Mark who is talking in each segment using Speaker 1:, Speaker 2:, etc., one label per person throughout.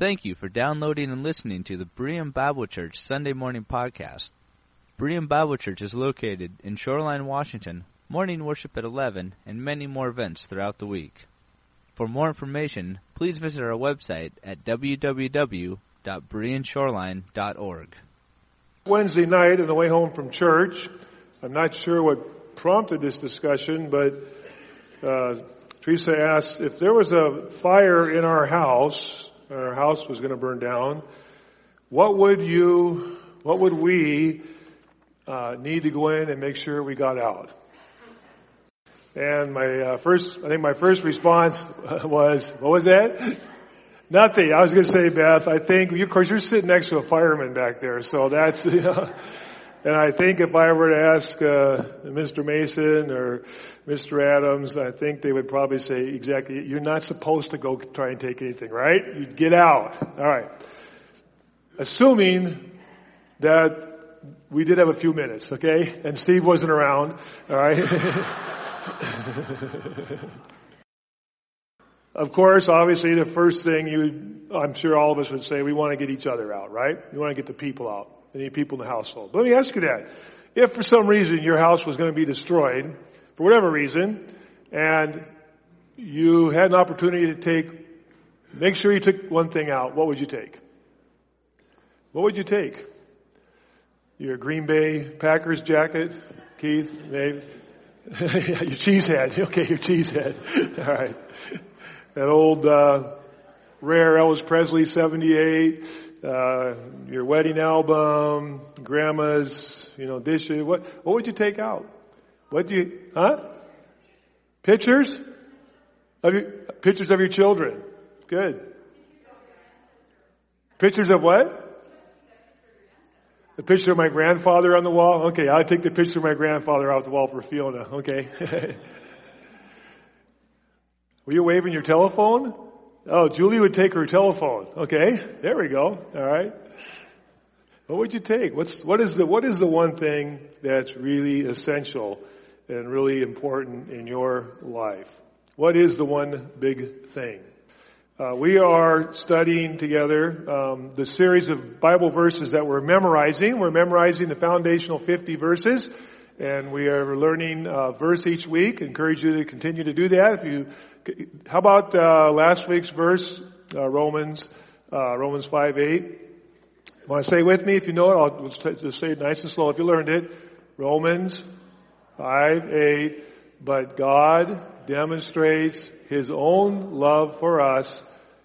Speaker 1: Thank you for downloading and listening to the Berean Bible Church Sunday Morning Podcast. Berean Bible Church is located in Shoreline, Washington, morning worship at 11, and many more events throughout the week. For more information, please visit our website at www.bereanshoreline.org.
Speaker 2: Wednesday night on the way home from church, I'm not sure what prompted this discussion, but uh, Teresa asked if there was a fire in our house, our house was going to burn down, what would you, what would we uh, need to go in and make sure we got out? And my uh, first, I think my first response was, what was that? Nothing. I was going to say, Beth, I think, of course, you're sitting next to a fireman back there, so that's, you know, and I think if I were to ask uh, Mr. Mason or Mr. Adams, I think they would probably say exactly, you're not supposed to go try and take anything, right? You'd get out. All right. Assuming that we did have a few minutes, okay? And Steve wasn't around, all right? of course, obviously the first thing you, I'm sure all of us would say, we want to get each other out, right? We want to get the people out. We need people in the household. But let me ask you that. If for some reason your house was going to be destroyed, for whatever reason, and you had an opportunity to take, make sure you took one thing out, what would you take? What would you take? Your Green Bay Packers jacket, Keith, maybe? your cheese head. Okay, your cheese head. All right. That old, uh, rare Elvis Presley 78, uh, your wedding album, grandma's, you know, dishes. What, what would you take out? What do you, huh? Pictures? Of your, pictures of your children. Good. Pictures of what? The picture of my grandfather on the wall? Okay, I'll take the picture of my grandfather off the wall for Fiona. Okay. Were you waving your telephone? Oh, Julie would take her telephone. Okay, there we go. All right. What would you take? What's, what is the, what is the one thing that's really essential and really important in your life? What is the one big thing? Uh, we are studying together um, the series of Bible verses that we're memorizing. We're memorizing the foundational 50 verses, and we are learning a verse each week. encourage you to continue to do that. If you, how about uh, last week's verse, uh, Romans, uh, Romans 5, 8? Want to say with me? If you know it, I'll just say it nice and slow. If you learned it, Romans 5, 8. But God demonstrates His own love for us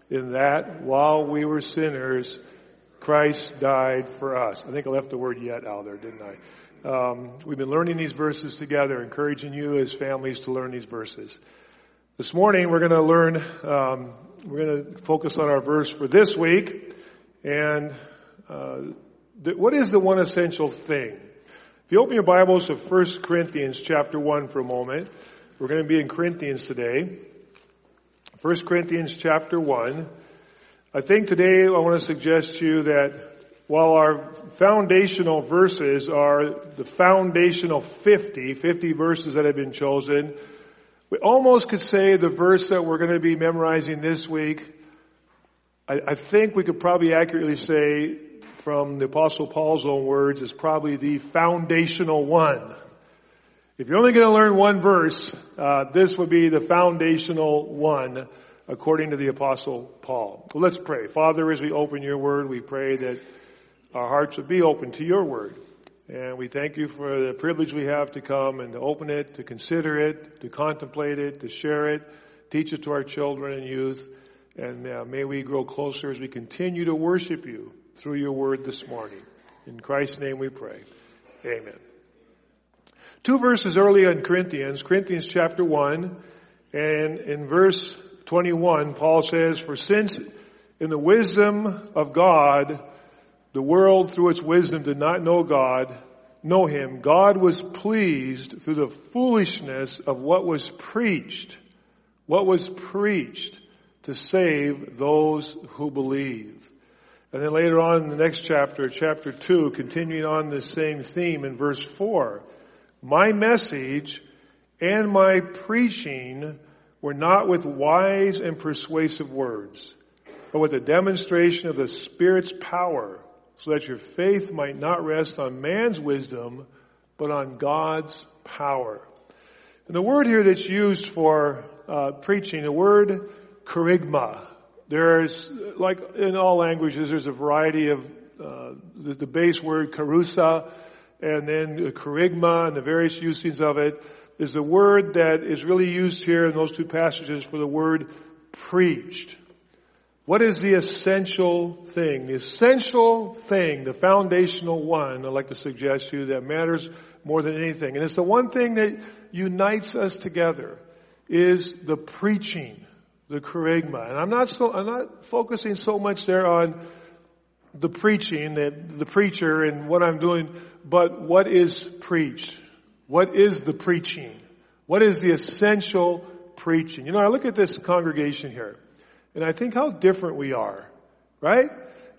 Speaker 2: in that while we were sinners, Christ died for us. I think I left the word yet out there, didn't I? Um, we've been learning these verses together, encouraging you as families to learn these verses. This morning we're going to learn, um, we're going to focus on our verse for this week, and uh, th- what is the one essential thing? If you open your Bibles to 1 Corinthians chapter 1 for a moment, we're going to be in Corinthians today. 1 Corinthians chapter 1. I think today I want to suggest to you that while our foundational verses are the foundational 50, 50 verses that have been chosen, we almost could say the verse that we're going to be memorizing this week, I, I think we could probably accurately say from the apostle Paul's own words is probably the foundational one. If you're only going to learn one verse, uh, this would be the foundational one, according to the Apostle Paul. Well, let's pray. Father, as we open your word, we pray that our hearts would be open to your word. And we thank you for the privilege we have to come and to open it, to consider it, to contemplate it, to share it, teach it to our children and youth. And uh, may we grow closer as we continue to worship you through your word this morning. In Christ's name we pray. Amen. Two verses earlier in Corinthians, Corinthians chapter 1, and in verse 21, Paul says, For since in the wisdom of God, the world through its wisdom did not know God, know Him, God was pleased through the foolishness of what was preached, what was preached to save those who believe. And then later on in the next chapter, chapter 2, continuing on the same theme in verse 4, my message and my preaching were not with wise and persuasive words, but with a demonstration of the Spirit's power, so that your faith might not rest on man's wisdom, but on God's power. And the word here that's used for uh, preaching, the word kerygma. There's, like in all languages, there's a variety of uh, the, the, base word kerusa, and then kerygma, and the various usings of it is the word that is really used here in those two passages for the word preached. What is the essential thing? The essential thing, the foundational one, I'd like to suggest to you that matters more than anything. And it's the one thing that unites us together is the preaching, the kerygma. And I'm not so, I'm not focusing so much there on the preaching, the, the preacher and what I'm doing, but what is preached? What is the preaching? What is the essential preaching? You know, I look at this congregation here. And I think how different we are, right?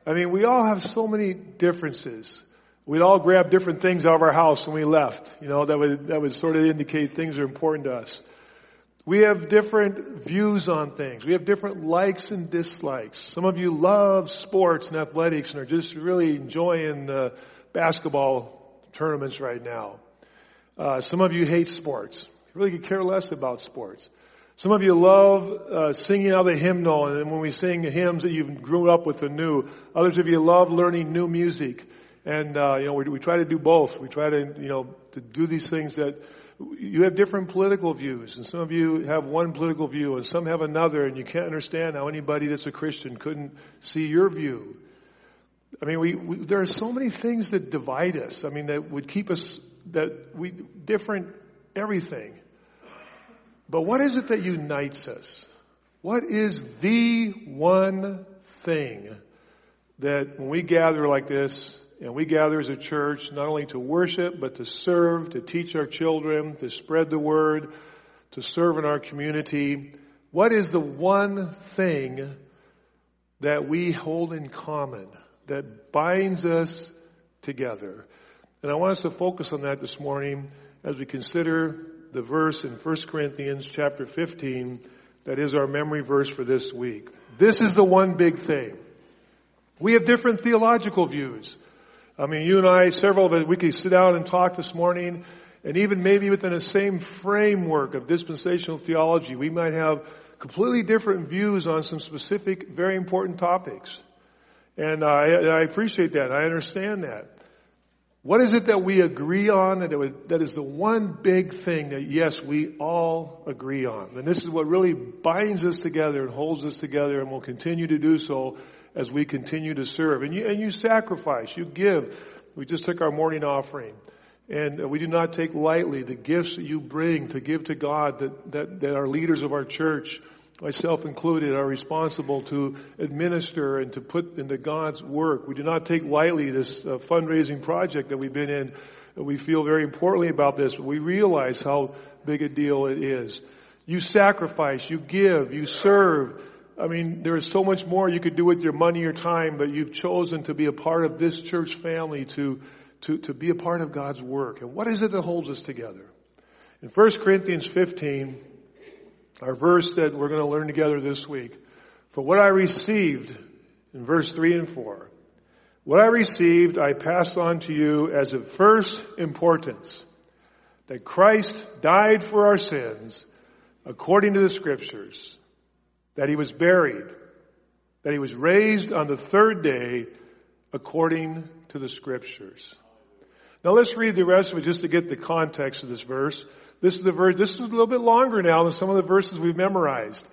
Speaker 2: I mean, we all have so many differences. We'd all grab different things out of our house when we left. You know, that would, that would sort of indicate things are important to us. We have different views on things. We have different likes and dislikes. Some of you love sports and athletics and are just really enjoying the basketball tournaments right now. Uh, some of you hate sports. You really could care less about sports. Some of you love uh, singing out the hymnal, and when we sing hymns that you've grown up with the new. Others of you love learning new music, and uh, you know we, we try to do both. We try to you know to do these things that you have different political views, and some of you have one political view, and some have another, and you can't understand how anybody that's a Christian couldn't see your view. I mean, we, we there are so many things that divide us. I mean, that would keep us that we different everything. But what is it that unites us? What is the one thing that when we gather like this, and we gather as a church not only to worship, but to serve, to teach our children, to spread the word, to serve in our community, what is the one thing that we hold in common that binds us together? And I want us to focus on that this morning as we consider the verse in 1 Corinthians chapter 15 that is our memory verse for this week. This is the one big thing. We have different theological views. I mean, you and I, several of us, we could sit down and talk this morning, and even maybe within the same framework of dispensational theology, we might have completely different views on some specific, very important topics. And I, I appreciate that. I understand that. What is it that we agree on that, would, that is the one big thing that yes, we all agree on? And this is what really binds us together and holds us together and will continue to do so as we continue to serve. And you, and you sacrifice, you give. We just took our morning offering. And we do not take lightly the gifts that you bring to give to God that, that, that our leaders of our church myself included, are responsible to administer and to put into God's work. We do not take lightly this uh, fundraising project that we've been in. We feel very importantly about this, we realize how big a deal it is. You sacrifice, you give, you serve. I mean, there is so much more you could do with your money or time, but you've chosen to be a part of this church family to, to, to be a part of God's work. And what is it that holds us together? In 1 Corinthians 15, our verse that we're going to learn together this week. For what I received in verse 3 and 4. What I received I pass on to you as of first importance. That Christ died for our sins according to the scriptures. That he was buried. That he was raised on the third day according to the scriptures. Now let's read the rest of it just to get the context of this verse. This is the verse, this is a little bit longer now than some of the verses we've memorized.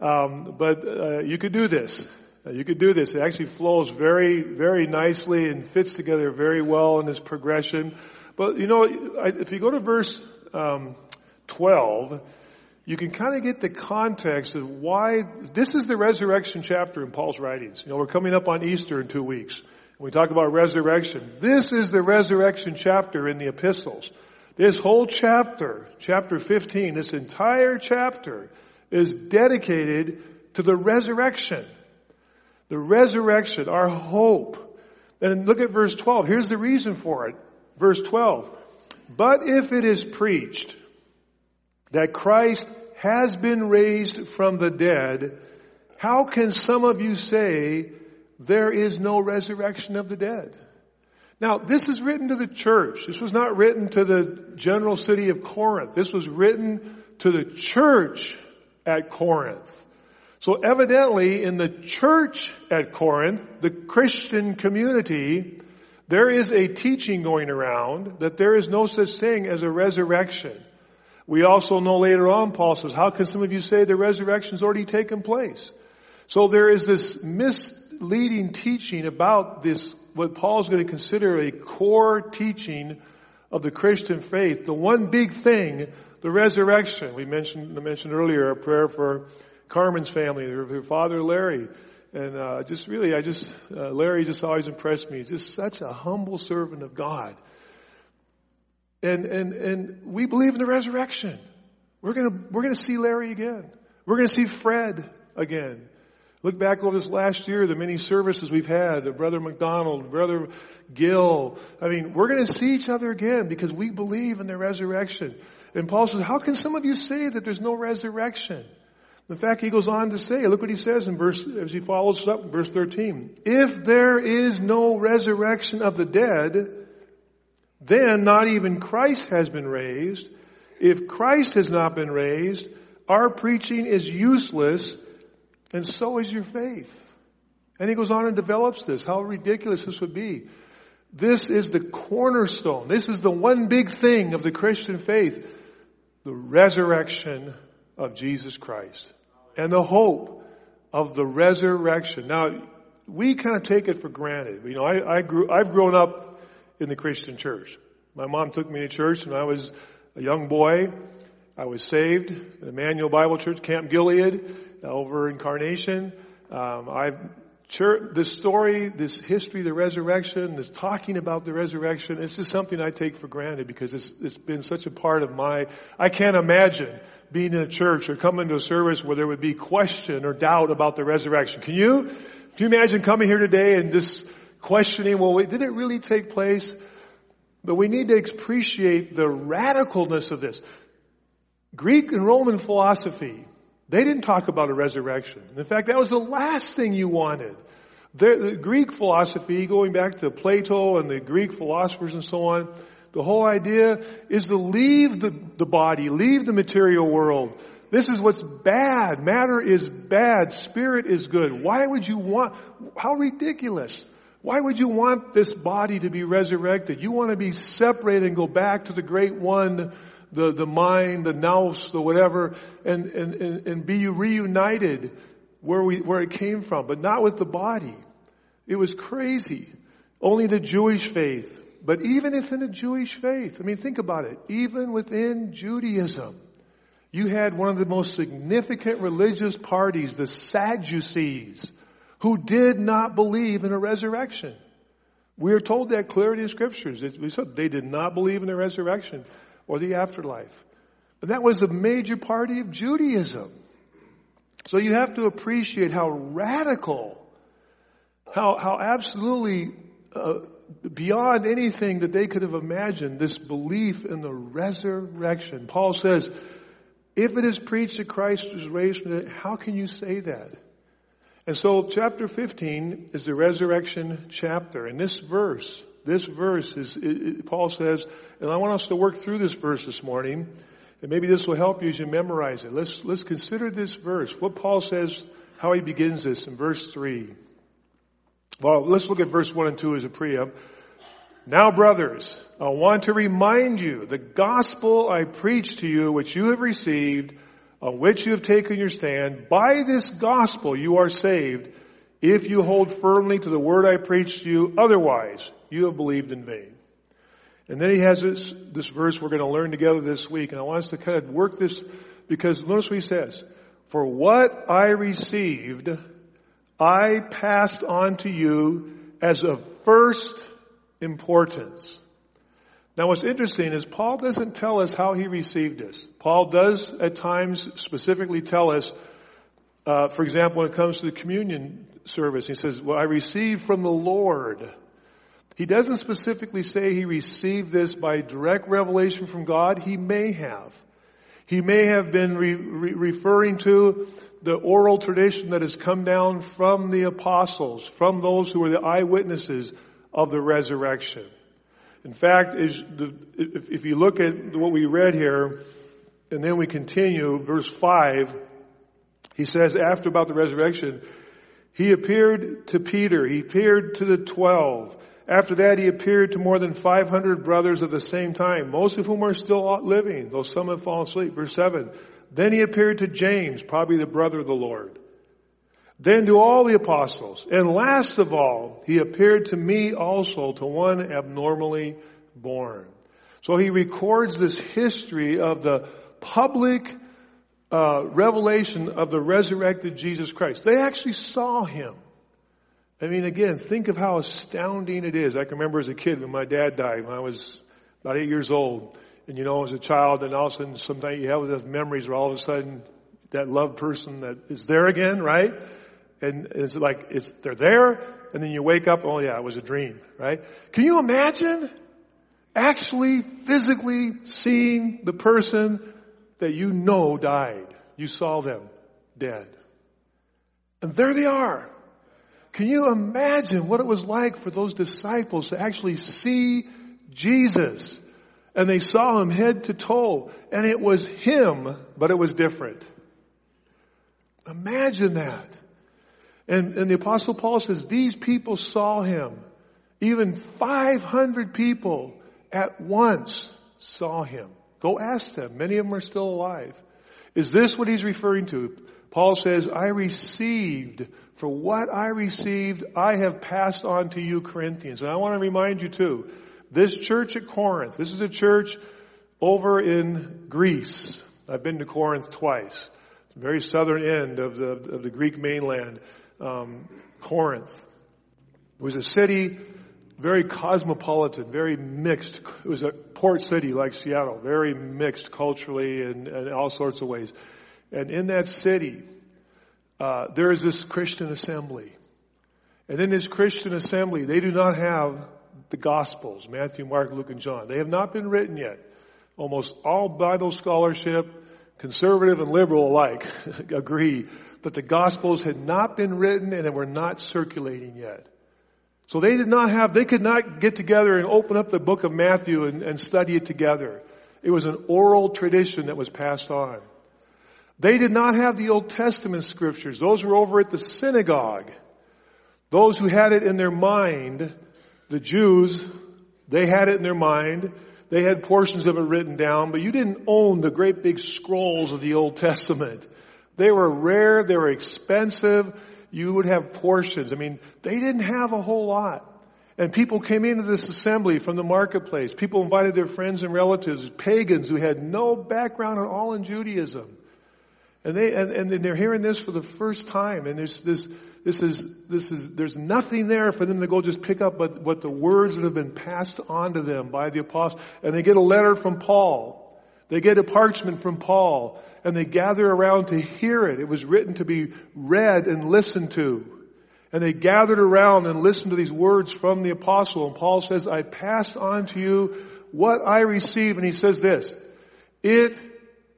Speaker 2: Um, but uh, you could do this. Uh, you could do this. It actually flows very, very nicely and fits together very well in this progression. But you know, if you go to verse um, 12, you can kind of get the context of why this is the resurrection chapter in Paul's writings. You know, we're coming up on Easter in two weeks. We talk about resurrection, this is the resurrection chapter in the epistles. This whole chapter, chapter 15, this entire chapter is dedicated to the resurrection. The resurrection, our hope. And look at verse 12. Here's the reason for it. Verse 12. But if it is preached that Christ has been raised from the dead, How can some of you say there is no resurrection of the dead? Now, this is written to the church. This was not written to the general city of Corinth. This was written to the church at Corinth. So evidently in the church at Corinth, the Christian community, there is a teaching going around that there is no such thing as a resurrection. We also know later on, Paul says, how can some of you say the resurrection's already taken place? So there is this misleading teaching about this, what Paul is going to consider a core teaching of the Christian faith. The one big thing, the resurrection. We mentioned, I mentioned earlier a prayer for Carmen's family, her, her father Larry. And uh, just really, I just, uh, Larry just always impressed me. Just such a humble servant of God. And, and, and we believe in the resurrection. We're gonna, we're gonna see Larry again. We're gonna see Fred again. Look back over this last year, the many services we've had, Brother McDonald, Brother Gill. I mean, we're going to see each other again because we believe in the resurrection. And Paul says, how can some of you say that there's no resurrection? In fact, he goes on to say, look what he says in verse, as he follows up, verse 13. If there is no resurrection of the dead, then not even Christ has been raised. If Christ has not been raised, our preaching is useless and so is your faith. And he goes on and develops this, how ridiculous this would be. This is the cornerstone. This is the one big thing of the Christian faith. The resurrection of Jesus Christ and the hope of the resurrection. Now, we kind of take it for granted. You know, I, I grew, I've grown up in the Christian church. My mom took me to church when I was a young boy. I was saved in Emmanuel Bible Church, Camp Gilead, over in Carnation. Um, I've Church, this story, this history, the resurrection, this talking about the resurrection, it's just something I take for granted because it's, it's been such a part of my, I can't imagine being in a church or coming to a service where there would be question or doubt about the resurrection. Can you? Can you imagine coming here today and just questioning, well, wait, did it really take place? But we need to appreciate the radicalness of this. Greek and Roman philosophy they didn't talk about a resurrection. In fact, that was the last thing you wanted. The, Greek philosophy, going back to Plato and the Greek philosophers and so on, the whole idea is to leave the, the body, leave the material world. This is what's bad. Matter is bad. Spirit is good. Why would you want, how ridiculous. Why would you want this body to be resurrected? You want to be separated and go back to the great one the, the mind, the nous, the whatever, and, and, and, and be reunited where we, where it came from, but not with the body. It was crazy. Only the Jewish faith. But even within the Jewish faith, I mean, think about it. Even within Judaism, you had one of the most significant religious parties, the Sadducees, who did not believe in a resurrection. We are told that clearly in scriptures. We said they did not believe in the resurrection or the afterlife. But that was a major party of Judaism. So you have to appreciate how radical, how, how absolutely uh, beyond anything that they could have imagined this belief in the resurrection. Paul says, if it is preached that Christ was raised from the dead, how can you say that? And so chapter 15 is the resurrection chapter. And this verse this verse is, it, it, Paul says, and I want us to work through this verse this morning, and maybe this will help you as you memorize it. Let's, let's consider this verse. What Paul says, how he begins this in verse 3. Well, let's look at verse 1 and 2 as a preamp. Now brothers, I want to remind you the gospel I preached to you, which you have received, on which you have taken your stand. By this gospel you are saved, if you hold firmly to the word I preached to you. Otherwise, you have believed in vain. And then he has this, this verse we're going to learn together this week, and I want us to kind of work this because notice what he says. For what I received, I passed on to you as of first importance. Now what's interesting is Paul doesn't tell us how he received this. Paul does at times specifically tell us, uh, for example, when it comes to the communion service, he says, well, I received from the Lord. He doesn't specifically say he received this by direct revelation from God. He may have. He may have been re- re- referring to the oral tradition that has come down from the apostles, from those who were the eyewitnesses of the resurrection. In fact, if you look at what we read here, and then we continue, verse 5, he says after about the resurrection, he appeared to Peter, he appeared to the twelve. After that, he appeared to more than 500 brothers at the same time, most of whom are still living, though some have fallen asleep. Verse 7. Then he appeared to James, probably the brother of the Lord. Then to all the apostles. And last of all, he appeared to me also, to one abnormally born. So he records this history of the public uh, revelation of the resurrected Jesus Christ. They actually saw him. I mean, again, think of how astounding it is. I can remember as a kid when my dad died when I was about eight years old. And you know, as a child, and all of a sudden, sometimes you have those memories where all of a sudden that loved person that is there again, right? And it's like, it's, they're there, and then you wake up, oh yeah, it was a dream, right? Can you imagine actually physically seeing the person that you know died? You saw them dead. And there they are. Can you imagine what it was like for those disciples to actually see Jesus? And they saw him head to toe. And it was him, but it was different. Imagine that. And, and the apostle Paul says, these people saw him. Even 500 people at once saw him. Go ask them. Many of them are still alive. Is this what he's referring to? Paul says, I received, for what I received, I have passed on to you Corinthians. And I want to remind you too, this church at Corinth, this is a church over in Greece. I've been to Corinth twice. Very southern end of the, of the Greek mainland um, Corinth. Was a city very cosmopolitan, very mixed. It was a port city like Seattle, very mixed culturally and, and all sorts of ways. And in that city, uh, there is this Christian assembly. And in this Christian assembly, they do not have the Gospels, Matthew, Mark, Luke, and John. They have not been written yet. Almost all Bible scholarship, conservative and liberal alike, agree that the Gospels had not been written and were not circulating yet. So they did not have, they could not get together and open up the book of Matthew and, and study it together. It was an oral tradition that was passed on. They did not have the Old Testament scriptures. Those were over at the synagogue. Those who had it in their mind, the Jews, they had it in their mind. They had portions of it written down, but you didn't own the great big scrolls of the Old Testament. They were rare, they were expensive, you would have portions. I mean, they didn't have a whole lot. And people came into this assembly from the marketplace. People invited their friends and relatives, pagans who had no background at all in Judaism. And they, and, and they're hearing this for the first time. And there's this, this is, this is, there's nothing there for them to go just pick up but what the words that have been passed on to them by the apostles. And they get a letter from Paul. They get a parchment from Paul and they gather around to hear it. It was written to be read and listened to. And they gathered around and listened to these words from the apostle. And Paul says, I passed on to you what I received. And he says this, it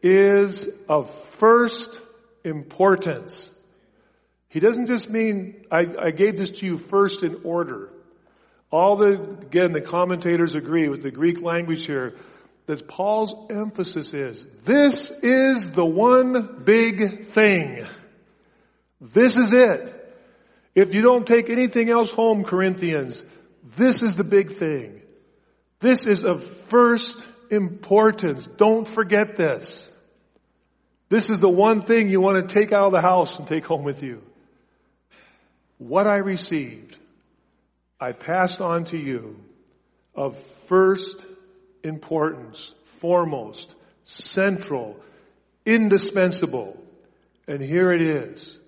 Speaker 2: is of first importance. He doesn't just mean, I, I gave this to you first in order. All the, again, the commentators agree with the Greek language here that Paul's emphasis is, this is the one big thing. This is it. If you don't take anything else home, Corinthians, this is the big thing. This is of first importance. Don't forget this. This is the one thing you want to take out of the house and take home with you. What I received, I passed on to you of first importance, foremost, central, indispensable. And here it is.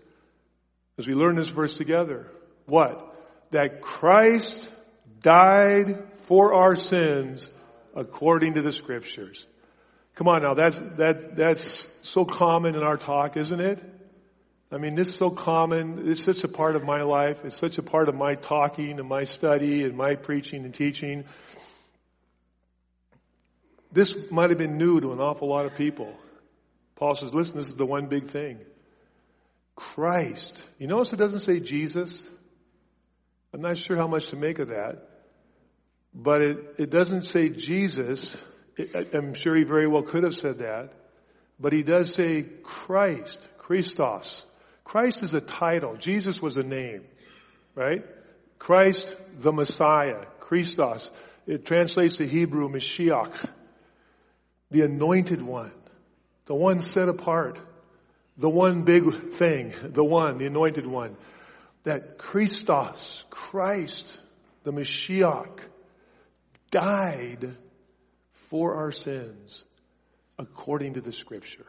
Speaker 2: As we learn this verse together. What? That Christ died for our sins according to the scriptures. Come on now, that's, that, that's so common in our talk, isn't it? I mean, this is so common. It's such a part of my life. It's such a part of my talking and my study and my preaching and teaching. This might have been new to an awful lot of people. Paul says, listen, this is the one big thing. Christ. You notice it doesn't say Jesus? I'm not sure how much to make of that. But it, it doesn't say Jesus. I'm sure he very well could have said that. But he does say Christ, Christos. Christ is a title. Jesus was a name, right? Christ, the Messiah, Christos. It translates to Hebrew, Mashiach, the anointed one, the one set apart, the one big thing, the one, the anointed one. That Christos, Christ, the Mashiach, died for our sins according to the scripture.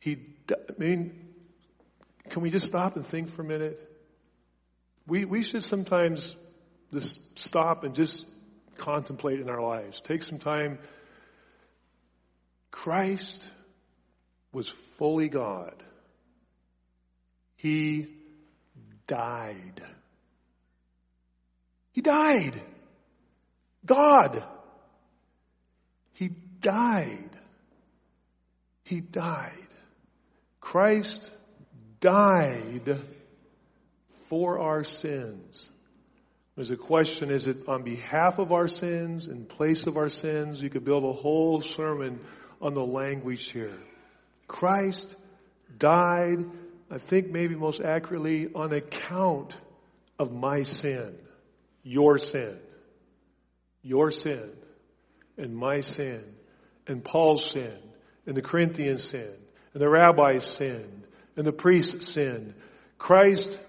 Speaker 2: He, I mean, can we just stop and think for a minute? We, we should sometimes just stop and just contemplate in our lives. Take some time. Christ was fully God. He died. He died. God. He died. He died. Christ died for our sins. There's a question, is it on behalf of our sins, in place of our sins? You could build a whole sermon on the language here. Christ died, I think maybe most accurately, on account of my sin, your sin your sin and my sin and Paul's sin and the Corinthians' sin and the rabbi's sin and the priest's sin. Christ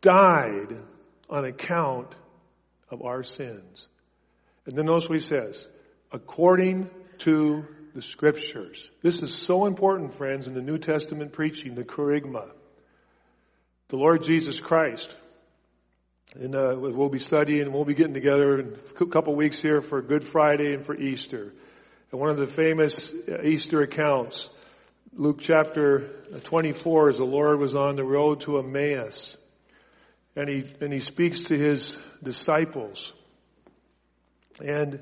Speaker 2: died on account of our sins. And then notice what he says, according to the scriptures. This is so important, friends, in the New Testament preaching, the kerygma. The Lord Jesus Christ and uh, we'll be studying we'll be getting together in a couple weeks here for Good Friday and for Easter. And one of the famous uh, Easter accounts, Luke chapter 24, as the Lord was on the road to Emmaus. And he, and he speaks to his disciples. And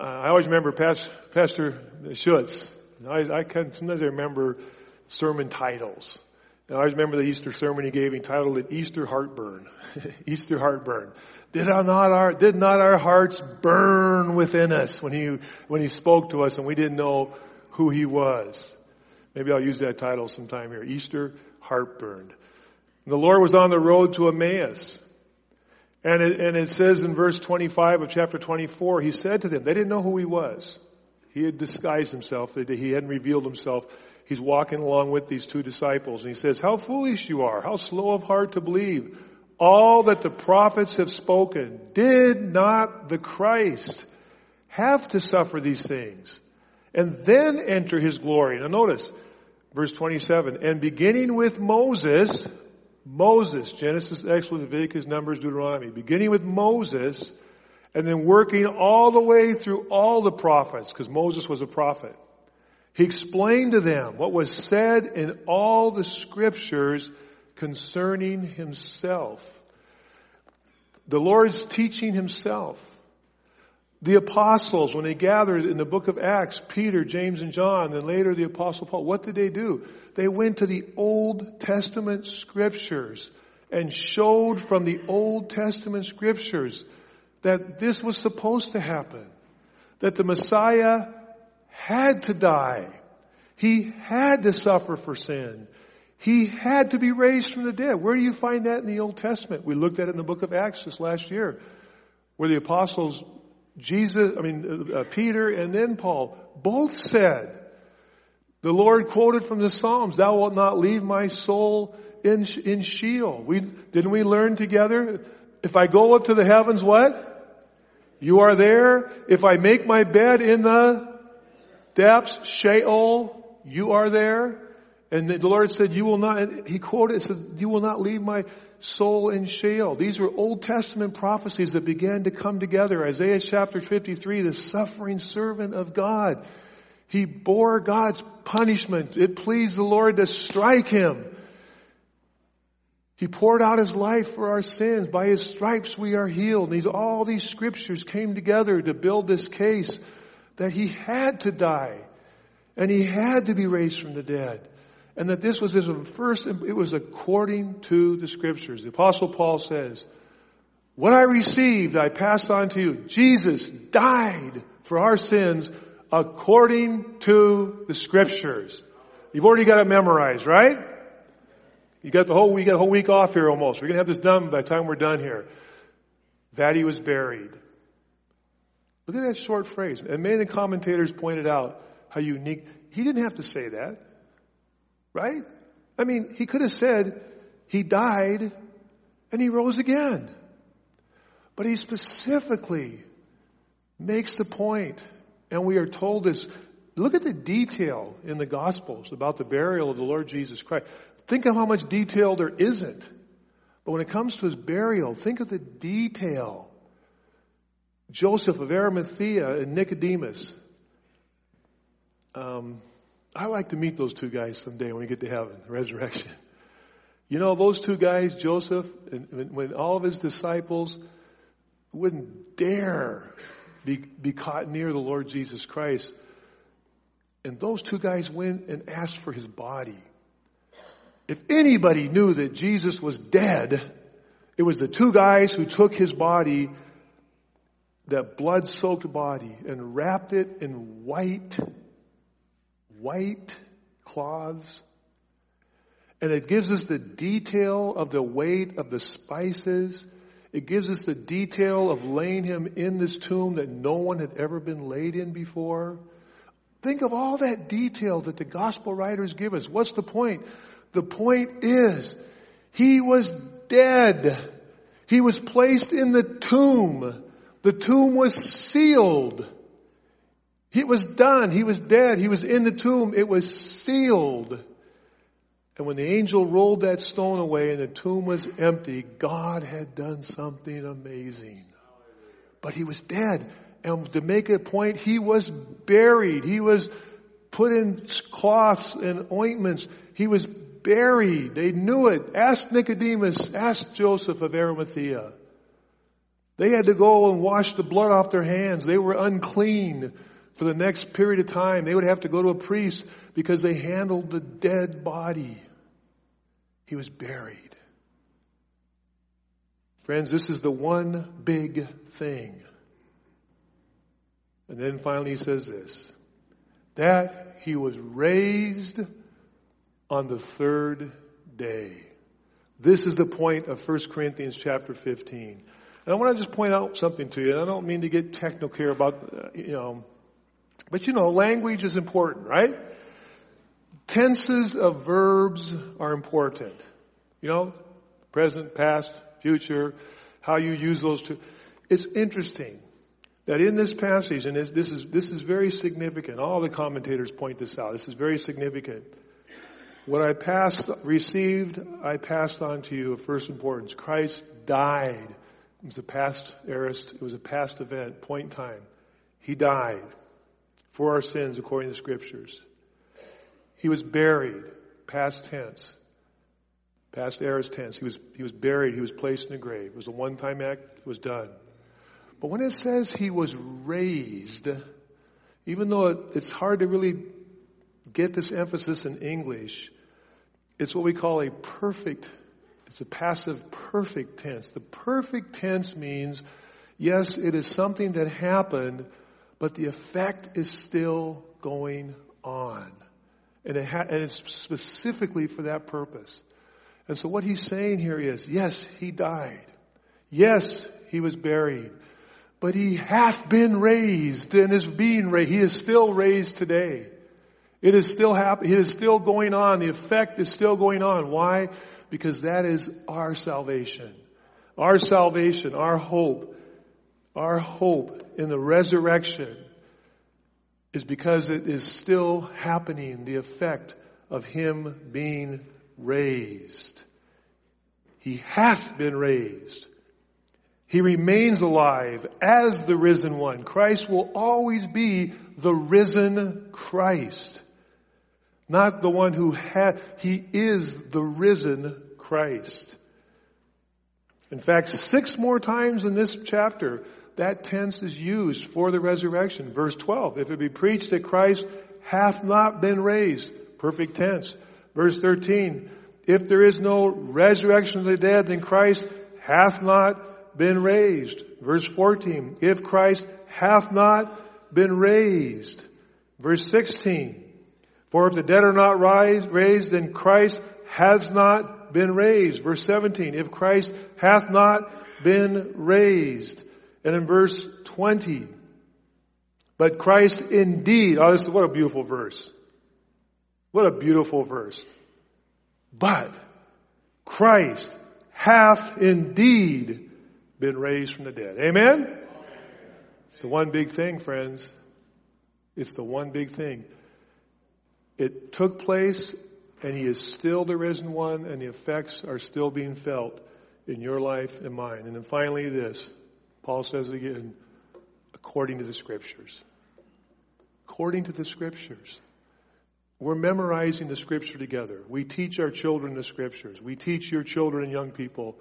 Speaker 2: uh, I always remember Pastor, Pastor Schutz. I, I can, sometimes I remember sermon titles. And I always remember the Easter sermon he gave. He titled it Easter Heartburn. Easter Heartburn. Did not our, did not our hearts burn within us when he, when he spoke to us and we didn't know who he was? Maybe I'll use that title sometime here. Easter Heartburn. The Lord was on the road to Emmaus. And it, and it says in verse 25 of chapter 24, he said to them, they didn't know who he was. He had disguised himself. He hadn't revealed himself he's walking along with these two disciples and he says, how foolish you are, how slow of heart to believe. All that the prophets have spoken, did not the Christ have to suffer these things and then enter his glory? Now notice, verse 27, and beginning with Moses, Moses, Genesis, Exodus, Leviticus, Numbers, Deuteronomy, beginning with Moses, and then working all the way through all the prophets, because Moses was a prophet. He explained to them what was said in all the scriptures concerning himself. The Lord's teaching himself. The apostles, when they gathered in the book of Acts, Peter, James, and John, and later the apostle Paul, what did they do? They went to the Old Testament scriptures and showed from the Old Testament scriptures that this was supposed to happen. That the Messiah had to die. He had to suffer for sin. He had to be raised from the dead. Where do you find that in the Old Testament? We looked at it in the book of Acts this last year, where the apostles, Jesus, I mean, uh, Peter and then Paul, both said, the Lord quoted from the Psalms, thou wilt not leave my soul in, in Sheol. We, didn't we learn together? If I go up to the heavens, what? You are there. If I make my bed in the depths, Sheol, you are there. And the Lord said, you will not, he quoted, said, you will not leave my soul in Sheol. These were Old Testament prophecies that began to come together. Isaiah chapter 53, the suffering servant of God. He bore God's punishment. It pleased the Lord to strike him. He poured out his life for our sins. By his stripes we are healed. These, all these scriptures came together to build this case that he had to die. And he had to be raised from the dead. And that this was his first, it was according to the scriptures. The apostle Paul says, what I received, I passed on to you. Jesus died for our sins according to the scriptures. You've already got it memorized, right? You got the whole, we got a whole week off here almost. We're to have this done by the time we're done here. That he was buried. Look at that short phrase. And many of the commentators pointed out how unique, he didn't have to say that. Right? I mean, he could have said, he died and he rose again. But he specifically makes the point, and we are told this. Look at the detail in the Gospels about the burial of the Lord Jesus Christ. Think of how much detail there isn't. But when it comes to his burial, think of the detail. Joseph of Arimathea and Nicodemus. Um, I like to meet those two guys someday when we get to heaven, resurrection. You know, those two guys, Joseph, and when all of his disciples wouldn't dare be, be caught near the Lord Jesus Christ. And those two guys went and asked for his body. If anybody knew that Jesus was dead, it was the two guys who took his body, that blood soaked body, and wrapped it in white, white cloths. And it gives us the detail of the weight of the spices it gives us the detail of laying him in this tomb that no one had ever been laid in before. Think of all that detail that the gospel writers give us. What's the point? The point is, he was dead. He was placed in the tomb. The tomb was sealed. He was done. He was dead. He was in the tomb. It was sealed. And when the angel rolled that stone away and the tomb was empty, God had done something amazing. But he was dead. And to make a point, he was buried. He was put in cloths and ointments. He was buried. They knew it. Ask Nicodemus. Ask Joseph of Arimathea. They had to go and wash the blood off their hands. They were unclean for the next period of time. They would have to go to a priest because they handled the dead body. He was buried. Friends, this is the one big thing. And then finally he says this, that he was raised on the third day. This is the point of 1 Corinthians chapter 15. And I want to just point out something to you. I don't mean to get technical here about, uh, you know, but you know, language is important, right? Tenses of verbs are important. You know, present, past, future, how you use those two. It's interesting that in this passage, and this, is, this is very significant, all the commentators point this out, this is very significant. What I passed, received, I passed on to you of first importance. Christ died. It was a past aorist, it was a past event, point in time. He died for our sins according to the scriptures. He was buried, past tense. Past aorist tense. He was, he was buried. He was placed in a grave. It was a one-time act. It was done. But when it says he was raised, even though it, it's hard to really get this emphasis in English, it's what we call a perfect, it's a passive perfect tense. The perfect tense means, yes, it is something that happened, but the effect is still going on. And, it ha- and it's specifically for that purpose. And so what he's saying here is, yes, he died. Yes, he was buried. But he hath been raised and is being raised. He is still raised today. It is still happening. It is still going on. The effect is still going on. Why? Because that is our salvation. Our salvation, our hope, our hope in the resurrection is because it is still happening, the effect of Him being raised. He hath been raised. He remains alive as the risen one. Christ will always be the risen Christ. Not the one who had, he is the risen Christ. In fact, six more times in this chapter, that tense is used for the resurrection. Verse 12, if it be preached that Christ hath not been raised. Perfect tense. Verse 13, if there is no resurrection of the dead, then Christ hath not been raised. Verse 14, if Christ hath not been raised. Verse 16, for if the dead are not rise, raised, then Christ has not been raised. Verse 17, if Christ hath not been raised. And in verse 20, but Christ indeed, oh, this, what a beautiful verse. What a beautiful verse. But Christ hath indeed been raised from the dead. Amen? It's the one big thing, friends. It's the one big thing. It took place and he is still the risen one and the effects are still being felt in your life and mine. And then finally this. Paul says again, according to the scriptures. According to the scriptures. We're memorizing the scripture together. We teach our children the scriptures. We teach your children and young people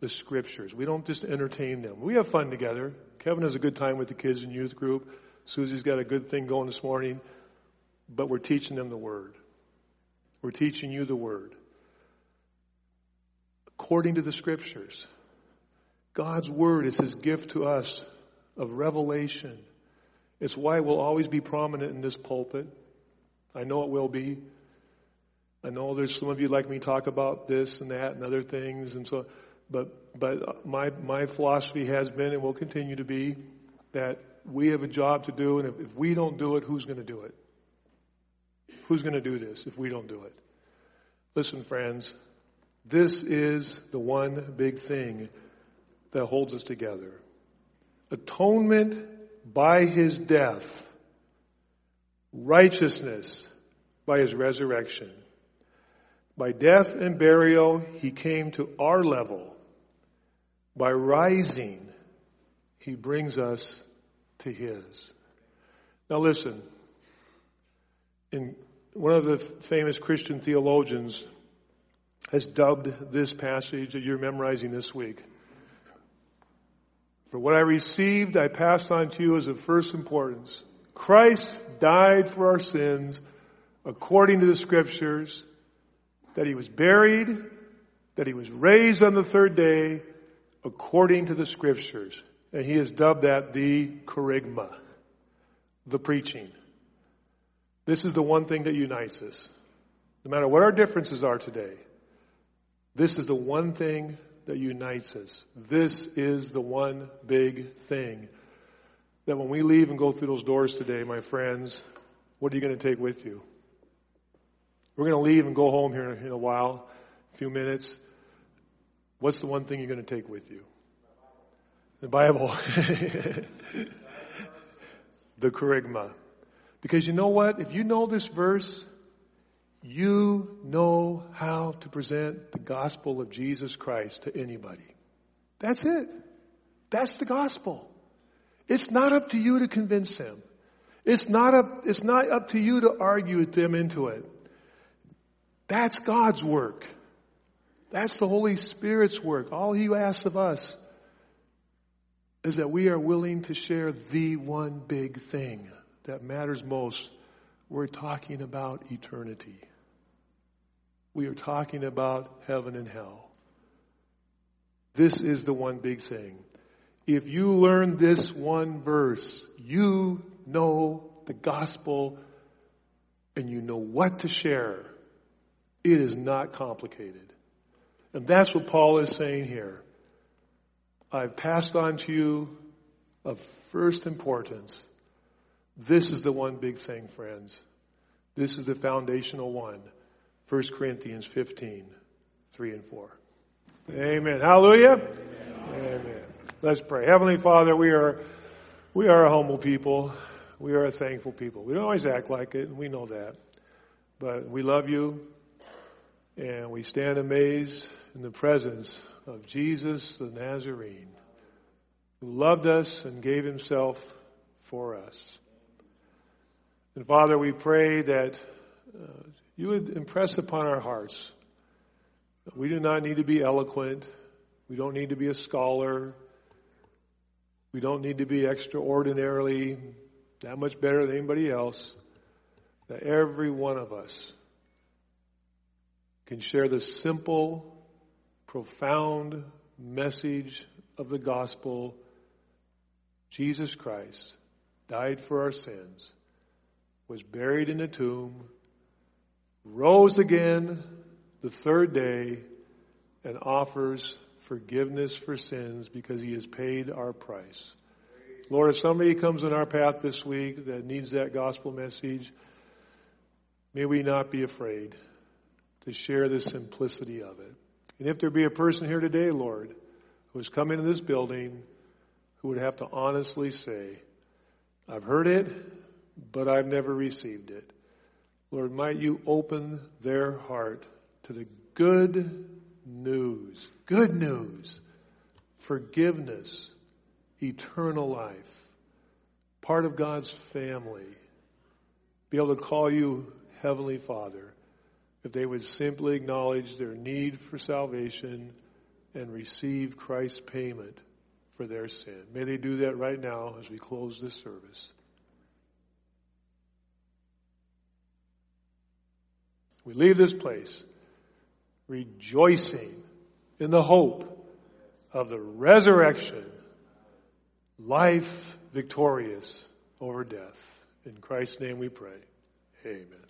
Speaker 2: the scriptures. We don't just entertain them. We have fun together. Kevin has a good time with the kids in youth group. Susie's got a good thing going this morning. But we're teaching them the word. We're teaching you the word. According to the scriptures. God's word is his gift to us of revelation. It's why it will always be prominent in this pulpit. I know it will be. I know there's some of you like me talk about this and that and other things and so but but my my philosophy has been and will continue to be that we have a job to do and if, if we don't do it, who's going to do it? Who's going to do this if we don't do it? Listen, friends, this is the one big thing that holds us together. Atonement by his death, righteousness by his resurrection. By death and burial, he came to our level. By rising, he brings us to his. Now listen, in one of the famous Christian theologians has dubbed this passage that you're memorizing this week for what I received, I passed on to you as of first importance. Christ died for our sins according to the scriptures, that he was buried, that he was raised on the third day according to the scriptures. And he has dubbed that the kerygma, the preaching. This is the one thing that unites us. No matter what our differences are today, this is the one thing that unites us. This is the one big thing that when we leave and go through those doors today, my friends, what are you going to take with you? We're going to leave and go home here in a while, a few minutes. What's the one thing you're going to take with you? The Bible. the kerygma. Because you know what? If you know this verse, you know how to present the gospel of Jesus Christ to anybody. That's it. That's the gospel. It's not up to you to convince them. It's not up, it's not up to you to argue them into it. That's God's work. That's the Holy Spirit's work. All He asks of us is that we are willing to share the one big thing that matters most. We're talking about eternity. We are talking about heaven and hell. This is the one big thing. If you learn this one verse, you know the gospel and you know what to share. It is not complicated. And that's what Paul is saying here. I've passed on to you of first importance. This is the one big thing, friends. This is the foundational one. 1 Corinthians 15, 3 and 4. Amen. Hallelujah. Amen. Amen. Let's pray. Heavenly Father, we are, we are a humble people. We are a thankful people. We don't always act like it, and we know that. But we love you, and we stand amazed in the presence of Jesus the Nazarene, who loved us and gave himself for us. And Father, we pray that uh, you would impress upon our hearts. That we do not need to be eloquent. We don't need to be a scholar. We don't need to be extraordinarily that much better than anybody else. that every one of us can share the simple, profound message of the gospel Jesus Christ died for our sins, was buried in a tomb, rose again the third day, and offers forgiveness for sins because he has paid our price. Lord, if somebody comes in our path this week that needs that gospel message, may we not be afraid to share the simplicity of it. And if there be a person here today, Lord, who has come into this building who would have to honestly say, I've heard it, but I've never received it. Lord, might you open their heart to the good news, good news, forgiveness, eternal life, part of God's family, be able to call you Heavenly Father if they would simply acknowledge their need for salvation and receive Christ's payment for their sin. May they do that right now as we close this service. We leave this place rejoicing in the hope of the resurrection, life victorious over death. In Christ's name we pray. Amen.